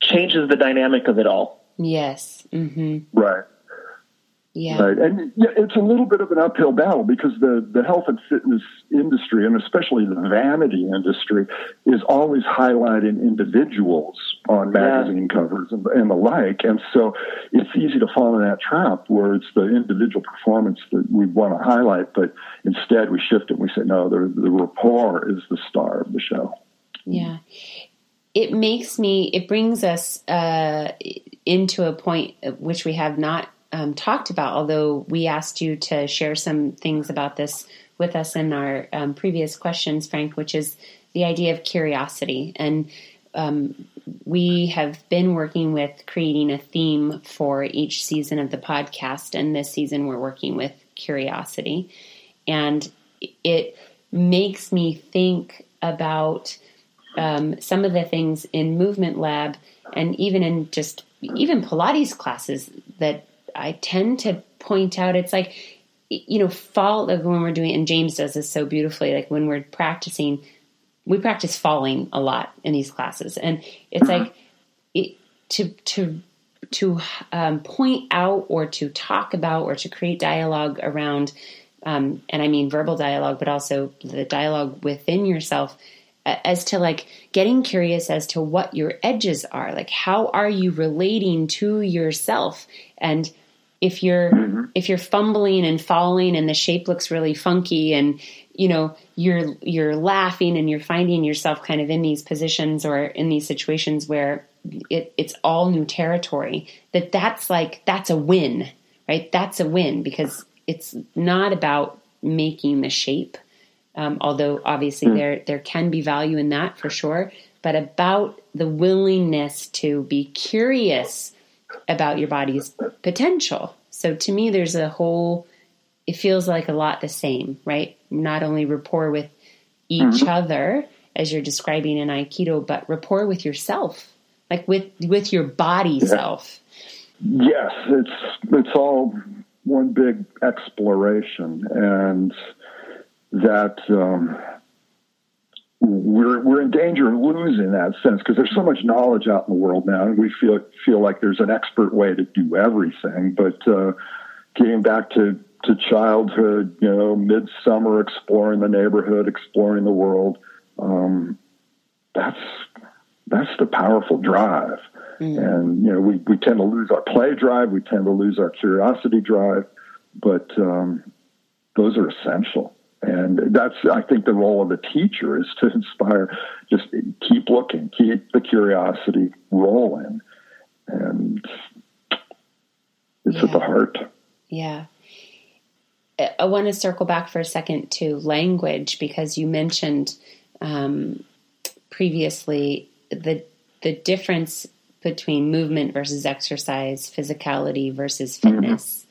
changes the dynamic of it all. Yes. Mm-hmm. right yeah. Right. And yeah, it's a little bit of an uphill battle because the, the health and fitness industry, and especially the vanity industry, is always highlighting individuals on magazine yeah. covers and, and the like. And so it's easy to fall in that trap where it's the individual performance that we want to highlight, but instead we shift it and we say, no, the, the rapport is the star of the show. Yeah. it makes me, it brings us uh, into a point which we have not um, talked about, although we asked you to share some things about this with us in our um, previous questions, Frank, which is the idea of curiosity. And um, we have been working with creating a theme for each season of the podcast, and this season we're working with curiosity. And it makes me think about um, some of the things in Movement Lab and even in just even Pilates classes that I tend to point out. It's like, you know, fall like when we're doing, and James does this so beautifully, like when we're practicing, we practice falling a lot in these classes. And it's like it, to, to, to um, point out or to talk about or to create dialogue around, um, and I mean verbal dialogue, but also the dialogue within yourself as to like getting curious as to what your edges are like how are you relating to yourself and if you're mm-hmm. if you're fumbling and falling and the shape looks really funky and you know you're you're laughing and you're finding yourself kind of in these positions or in these situations where it, it's all new territory that that's like that's a win right that's a win because it's not about making the shape um, although obviously mm. there there can be value in that for sure but about the willingness to be curious about your body's potential. So to me, there's a whole, it feels like a lot the same, right? Not only rapport with each mm-hmm. other, as you're describing in Aikido, but rapport with yourself, like with, with your body yeah. self. Yes, it's, it's all one big exploration and that, um, we're we're in danger of losing that sense because there's so much knowledge out in the world now, and we feel feel like there's an expert way to do everything. But uh, getting back to to childhood, you know, midsummer, exploring the neighborhood, exploring the world, um, that's that's the powerful drive. Mm. And you know, we we tend to lose our play drive, we tend to lose our curiosity drive, but um, those are essential. And that's, I think, the role of the teacher is to inspire, just keep looking, keep the curiosity rolling. And it's yeah. at the heart. Yeah. I want to circle back for a second to language because you mentioned um, previously the the difference between movement versus exercise, physicality versus fitness.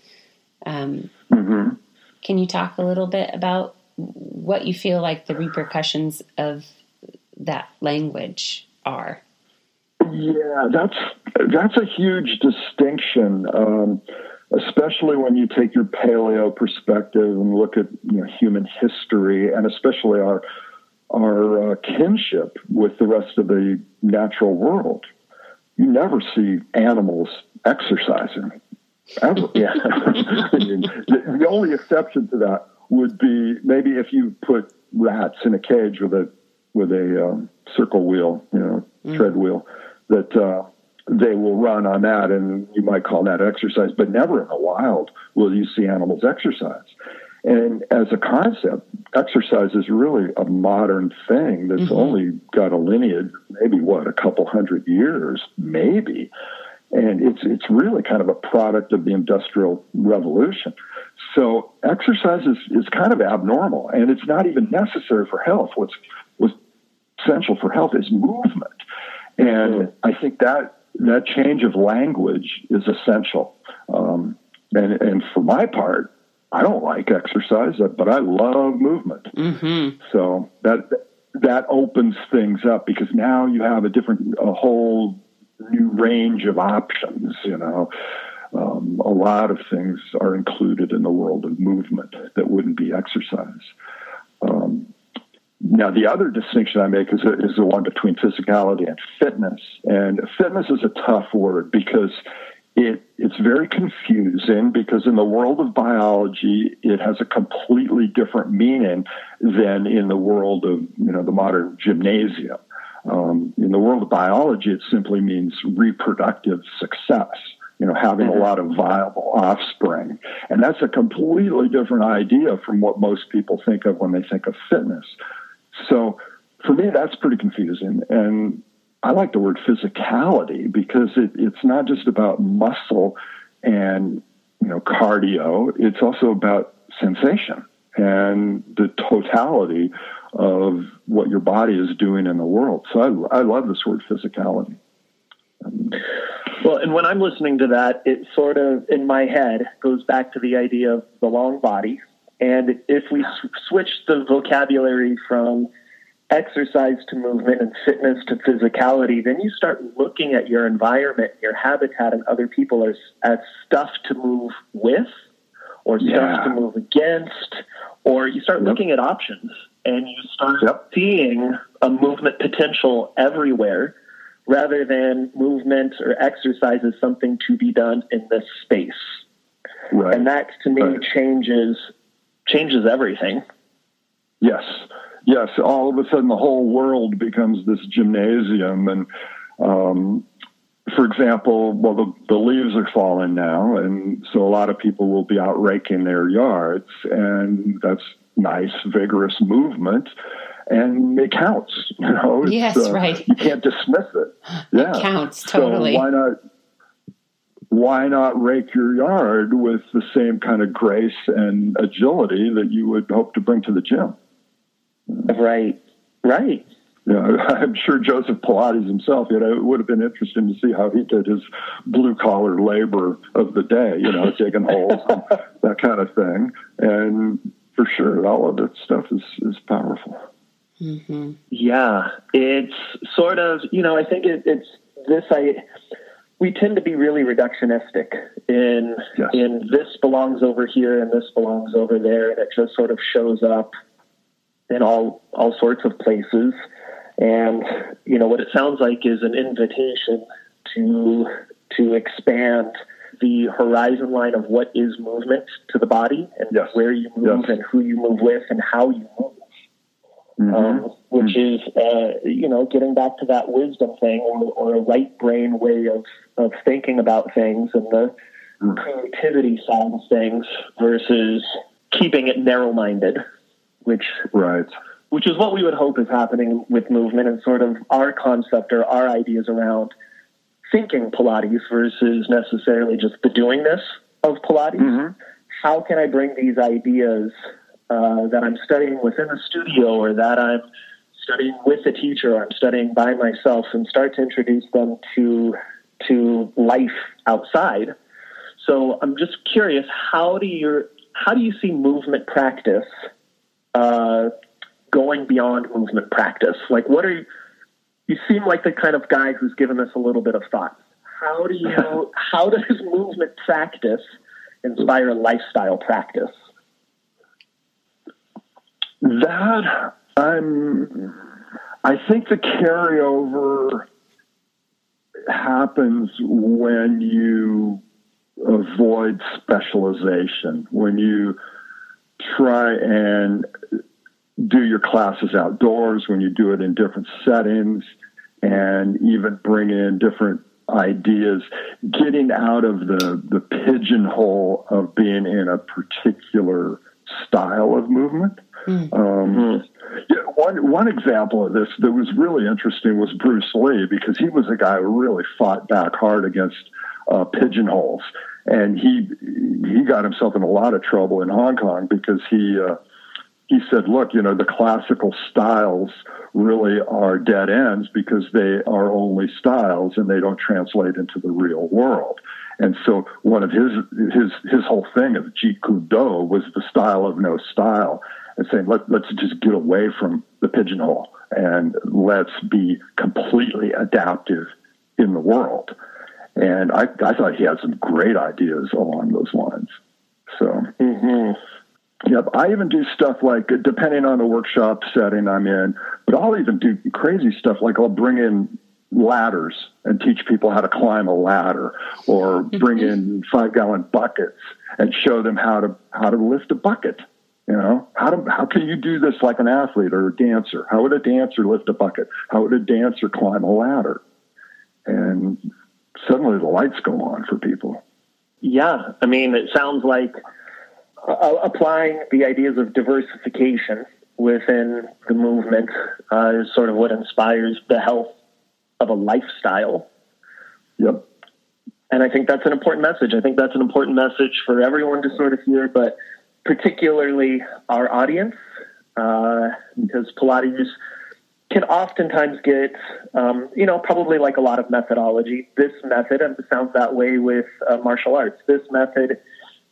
Mm-hmm. Um, mm-hmm. Can you talk a little bit about what you feel like the repercussions of that language are. Yeah, that's that's a huge distinction, um, especially when you take your paleo perspective and look at you know, human history, and especially our our uh, kinship with the rest of the natural world. You never see animals exercising. Ever. <laughs> Yeah. the, the only exception to that would be maybe if you put rats in a cage with a with a um, circle wheel, you know, mm. tread wheel, that uh, they will run on that, and you might call that exercise. But never in the wild will you see animals exercise. And as a concept, exercise is really a modern thing that's mm-hmm. only got a lineage, maybe what a couple hundred years, maybe. And it's it's really kind of a product of the industrial revolution. So exercise is, is kind of abnormal and it's not even necessary for health. What's, what's essential for health is movement. And I think that that change of language is essential. Um, and, and for my part, I don't like exercise, but I love movement. Mm-hmm. So that that opens things up because now you have a different, a whole new range of options. You know, um, a lot of things are included in the world of movement that wouldn't be exercise. Um, now, the other distinction I make is, is the one between physicality and fitness. And fitness is a tough word because it, it's very confusing because in the world of biology, it has a completely different meaning than in the world of you know the modern gymnasium. Um, in the world of biology, it simply means reproductive success you know, having a mm-hmm. lot of viable offspring. And that's a completely different idea from what most people think of when they think of fitness. So for me, that's pretty confusing. And I like the word physicality because it, it's not just about muscle and you know cardio. It's also about sensation and the totality of what your body is doing in the world. So I, I love this word physicality. Well, and when I'm listening to that, it sort of in my head goes back to the idea of the long body. And if we switch the vocabulary from exercise to movement and fitness to physicality, then you start looking at your environment, your habitat, and other people as, as stuff to move with or stuff yeah. to move against, or you start yep. looking at options and you start yep. seeing a movement potential everywhere rather than movement or exercise as something to be done in this space. Right. And that to me right. changes changes everything. Yes yes, all of a sudden the whole world becomes this gymnasium. And um, for example, well, the, the leaves are falling now, and so a lot of people will be out raking their yards, and that's nice, vigorous movement. And it counts, <laughs> you know. Yes, uh, right. You can't dismiss it. <laughs> Yeah, it counts totally. So why not? Why not rake your yard with the same kind of grace and agility that you would hope to bring to the gym? Right, right. Yeah, <laughs> I'm sure Joseph Pilates himself, you know, it would have been interesting to see how he did his blue collar labor of the day, you know, digging holes, that kind of thing. And for sure, all of that stuff is, is powerful. Mm-hmm. Yeah, it's sort of, you know, I think it, it's this, I, we tend to be really reductionistic in, yes. in this belongs over here and this belongs over there. And it just sort of shows up in all all sorts of places. And you know what it sounds like is an invitation to to expand the horizon line of what is movement to the body and yes. where you move yes. and who you move with and how you move. Mm-hmm. Um, which mm-hmm. is, uh, you know, getting back to that wisdom thing or, or a right brain way of, of thinking about things and the mm-hmm. creativity side of things versus keeping it narrow minded which right which is what we would hope is happening with movement and sort of our concept or our ideas around thinking Pilates versus necessarily just the doingness of Pilates. Mm-hmm. How can I bring these ideas uh, that I'm studying within a studio or that I'm studying with a teacher or I'm studying by myself and start to introduce them to to life outside? So I'm just curious, how do you how do you see movement practice uh, going beyond movement practice? Like, what are you? Seem like the kind of guy who's given this a little bit of thought. How do you? <laughs> how does movement practice inspire lifestyle practice? That I'm. I think the carryover happens when you avoid specialization, when you try and do your classes outdoors, when you do it in different settings, and even bring in different ideas, getting out of the, the pigeonhole of being in a particular style of movement. Mm. Um, yeah, one one example of this that was really interesting was Bruce Lee because he was a guy who really fought back hard against uh, pigeonholes and he he got himself in a lot of trouble in Hong Kong because he uh, he said, look, you know, the classical styles really are dead ends because they are only styles and they don't translate into the real world. And so one of his his his whole thing of Jeet Kune Do was the style of no style, and saying Let, let's just get away from the pigeonhole and let's be completely adaptive in the world. And I, I thought he had some great ideas along those lines. So, mm-hmm. Yep. I even do stuff like, depending on the workshop setting I'm in, but I'll even do crazy stuff like I'll bring in ladders and teach people how to climb a ladder or bring mm-hmm. in five gallon buckets and show them how to, how to lift a bucket. You know, how do, how can you do this like an athlete or a dancer? How would a dancer lift a bucket? How would a dancer climb a ladder? And suddenly the lights go on for people. Yeah, I mean, it sounds like uh, applying the ideas of diversification within the movement uh, is sort of what inspires the health of a lifestyle. Yep. And I think that's an important message. I think that's an important message for everyone to sort of hear, but particularly our audience, uh, because Pilates can oftentimes get, um, you know, probably like a lot of methodology. This method, and it sounds that way with uh, martial arts, this method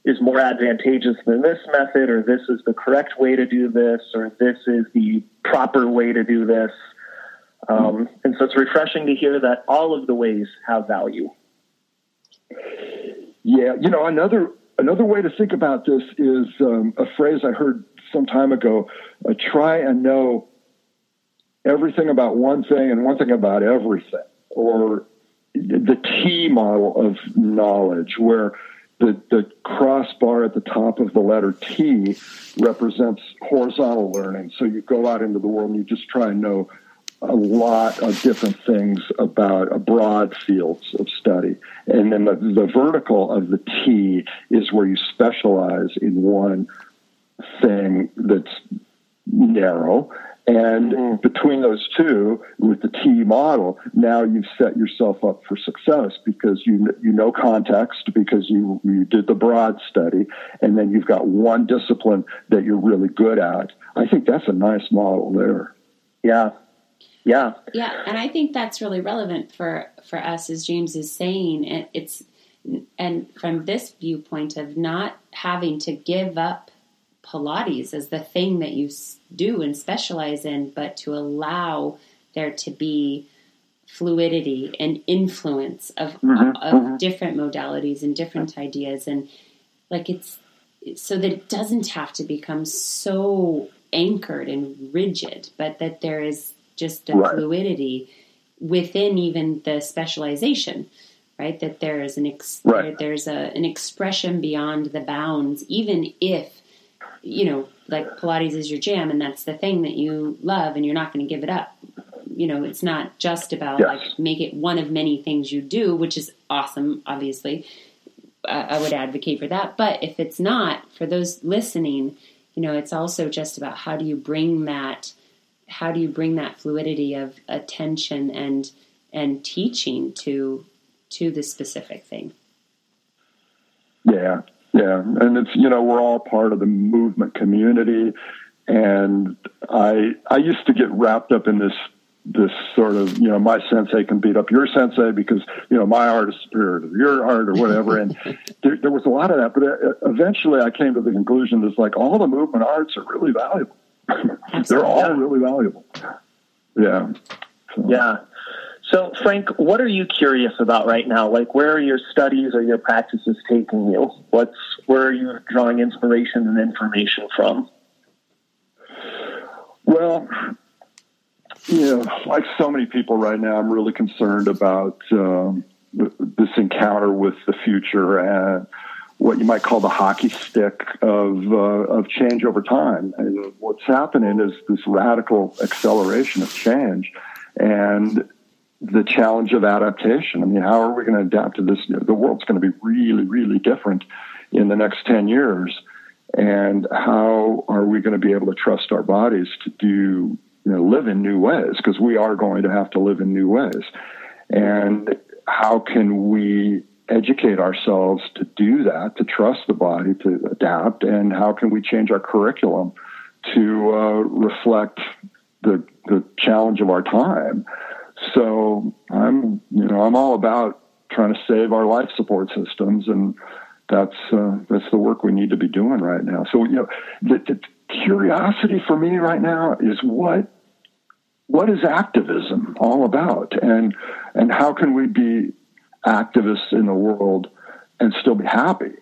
is more advantageous than this method, or this is the correct way to do this, or this is the proper way to do this. Um, and so it's refreshing to hear that all of the ways have value. Yeah, you know, another another way to think about this is um, a phrase I heard some time ago: uh, "Try and know everything about one thing and one thing about everything," or the T model of knowledge, where the, the crossbar at the top of the letter T represents horizontal learning. So you go out into the world and you just try and know a lot of different things about a broad fields of study. And then the, the vertical of the T is where you specialize in one thing that's narrow. And mm-hmm. between those two, with the T model, now you've set yourself up for success because you you know context because you you did the broad study, and then you've got one discipline that you're really good at. I think that's a nice model there. Yeah, yeah, yeah, and I think that's really relevant for for us, as James is saying. It, it's and from this viewpoint of not having to give up Pilates as the thing that you do and specialize in, but to allow there to be fluidity and influence of, mm-hmm, of mm-hmm. different modalities and different ideas and like it's so that it doesn't have to become so anchored and rigid but that there is just a right. fluidity within even the specialization right that there is an ex- right. there's a, an expression beyond the bounds even if you know, like Pilates is your jam and that's the thing that you love and you're not going to give it up. You know, it's not just about yes. like make it one of many things you do, which is awesome, obviously. I would advocate for that. But if it's not, for those listening, you know, it's also just about how do you bring that how do you bring that fluidity of attention and and teaching to to the specific thing. Yeah, yeah, and it's you know we're all part of the movement community, and I I used to get wrapped up in this this sort of you know my sensei can beat up your sensei because you know my art is superior to your art or whatever, and <laughs> there, there was a lot of that. But uh, eventually, I came to the conclusion that like all the movement arts are really valuable. <laughs> They're all really valuable. Yeah. So. Yeah. So, Frank, what are you curious about right now? Like, where are your studies or your practices taking you? What's where are you drawing inspiration and information from? Well, you know, like so many people right now, I'm really concerned about um, this encounter with the future and what you might call the hockey stick of uh, of change over time. And what's happening is this radical acceleration of change, and the challenge of adaptation. I mean, how are we going to adapt to this? The world's going to be really, really different in the next 10 years. And how are we going to be able to trust our bodies to do, you know, live in new ways? Because we are going to have to live in new ways. And how can we educate ourselves to do that, to trust the body, to adapt? And how can we change our curriculum to uh, reflect the, the challenge of our time? So I'm, you know, I'm all about trying to save our life support systems, and that's uh, that's the work we need to be doing right now. So you know, the, the curiosity for me right now is what what is activism all about, and and how can we be activists in the world and still be happy?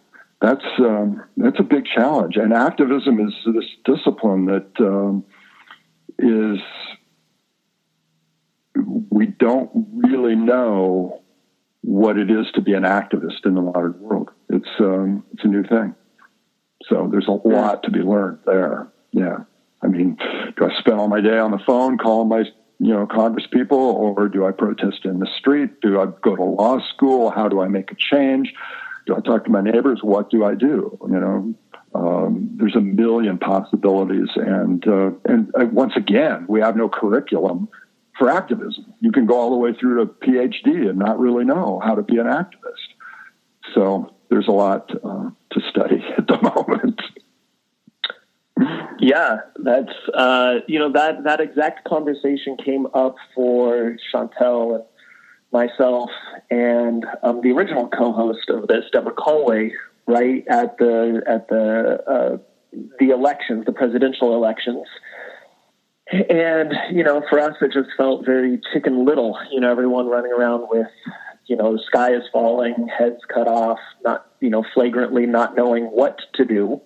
That's um, that's a big challenge, and activism is this discipline that um, is we don't really know what it is to be an activist in the modern world. It's um, it's a new thing. So there's a lot to be learned there. Yeah. I mean, do I spend all my day on the phone calling my you know Congress people, or do I protest in the street? Do I go to law school? How do I make a change? Do I talk to my neighbors? What do I do? You know, um, there's a million possibilities, and uh, and uh, once again, we have no curriculum for activism. You can go all the way through to PhD and not really know how to be an activist. So there's a lot uh, to study <laughs> at the moment. Yeah, that's uh, you know that that exact conversation came up for Chantel and myself and um, the original co-host of this, Deborah Conway, right at the at the uh, the elections, the presidential elections. And you know, for us, it just felt very Chicken Little. You know, everyone running around with, you know, the sky is falling, heads cut off, not you know, flagrantly not knowing what to do.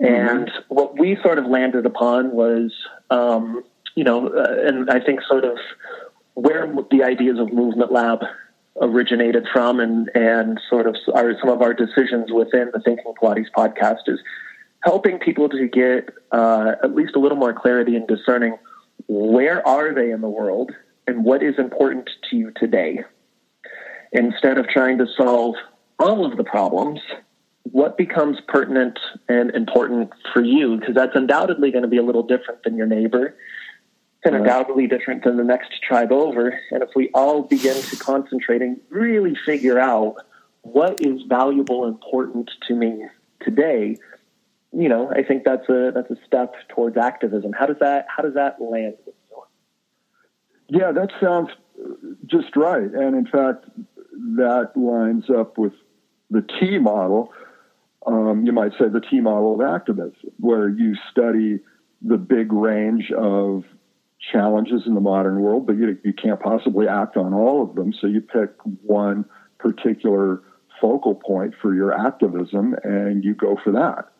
Mm-hmm. And what we sort of landed upon was, um, you know, uh, and I think sort of where the ideas of Movement Lab originated from and, and sort of our, some of our decisions within the Thinking Pilates podcast is helping people to get uh, at least a little more clarity in discerning where are they in the world and what is important to you today. Instead of trying to solve all of the problems, what becomes pertinent and important for you? Because that's undoubtedly going to be a little different than your neighbor and undoubtedly different than the next tribe over. And if we all begin to concentrate and really figure out what is valuable, and important to me today, you know, I think that's a that's a step towards activism. How does that how does that land? Yeah, that sounds just right. And in fact, that lines up with the T model. Um, you might say the T model of activism, where you study the big range of challenges in the modern world, but you, you can't possibly act on all of them. So you pick one particular focal point for your activism and you go for that.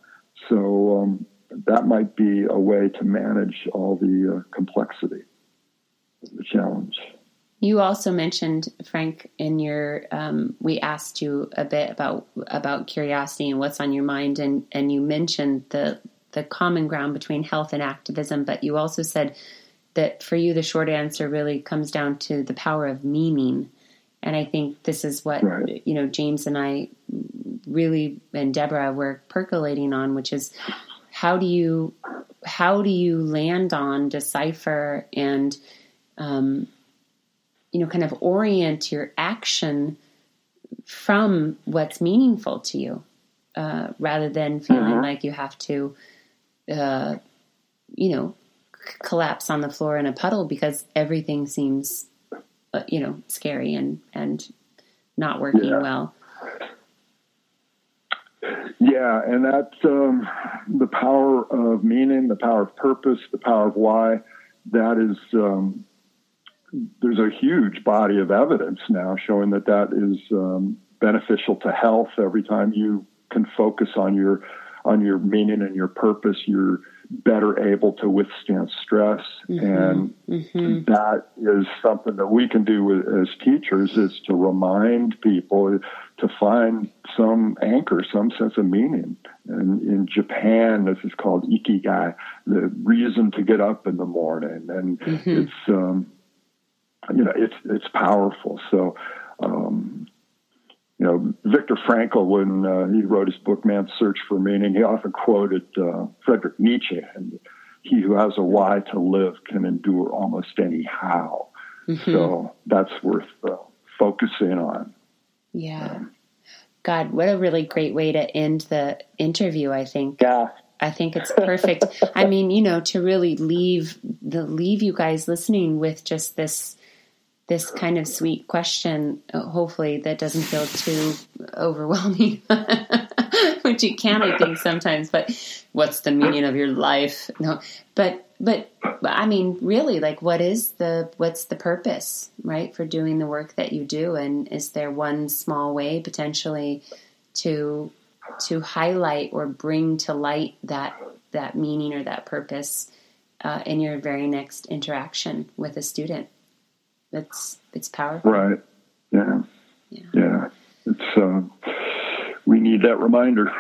So um, that might be a way to manage all the uh, complexity the challenge. You also mentioned Frank in your. Um, we asked you a bit about about curiosity and what's on your mind, and and you mentioned the the common ground between health and activism, but you also said that for you the short answer really comes down to the power of meaning and i think this is what right. you know james and i really and deborah were percolating on which is how do you how do you land on decipher and um, you know kind of orient your action from what's meaningful to you uh, rather than feeling mm-hmm. like you have to uh, you know collapse on the floor in a puddle because everything seems, you know, scary and and not working yeah. well. Yeah, and that's um, the power of meaning, the power of purpose, the power of why. That is, um, there's a huge body of evidence now showing that that is um, beneficial to health. Every time you can focus on your on your meaning and your purpose, you're better able to withstand stress. Mm-hmm. And mm-hmm. that is something that we can do as teachers is to remind people to find some anchor, some sense of meaning. And in Japan, this is called ikigai, the reason to get up in the morning. And mm-hmm. it's, um, you know, it's, it's powerful. So, um, you know, Viktor Frankl, when uh, he wrote his book Man's Search for Meaning, he often quoted uh, Friedrich Nietzsche, and he who has a why to live can endure almost any how. Mm-hmm. So that's worth uh, focusing on. Yeah. Um, God, what a really great way to end the interview, I think. Yeah. I think it's perfect. <laughs> I mean, you know, to really leave the leave you guys listening with just this this kind of sweet question, uh, hopefully that doesn't feel too overwhelming, <laughs> which you can, I think, sometimes. But what's the meaning of your life? No, but but I mean, really, like, what is the what's the purpose, right, for doing the work that you do? And is there one small way potentially to to highlight or bring to light that that meaning or that purpose uh, in your very next interaction with a student? It's it's powerful. Right. Yeah. Yeah. yeah. It's uh, we need that reminder.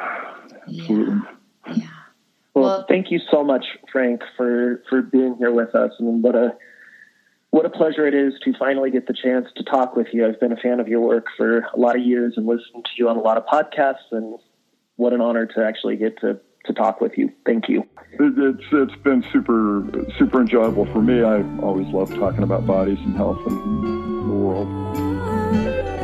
Absolutely. Yeah. yeah. Well, well, thank you so much, Frank, for for being here with us, and what a what a pleasure it is to finally get the chance to talk with you. I've been a fan of your work for a lot of years and listened to you on a lot of podcasts, and what an honor to actually get to to talk with you. Thank you. It's it's been super super enjoyable for me. I always love talking about bodies and health and the world.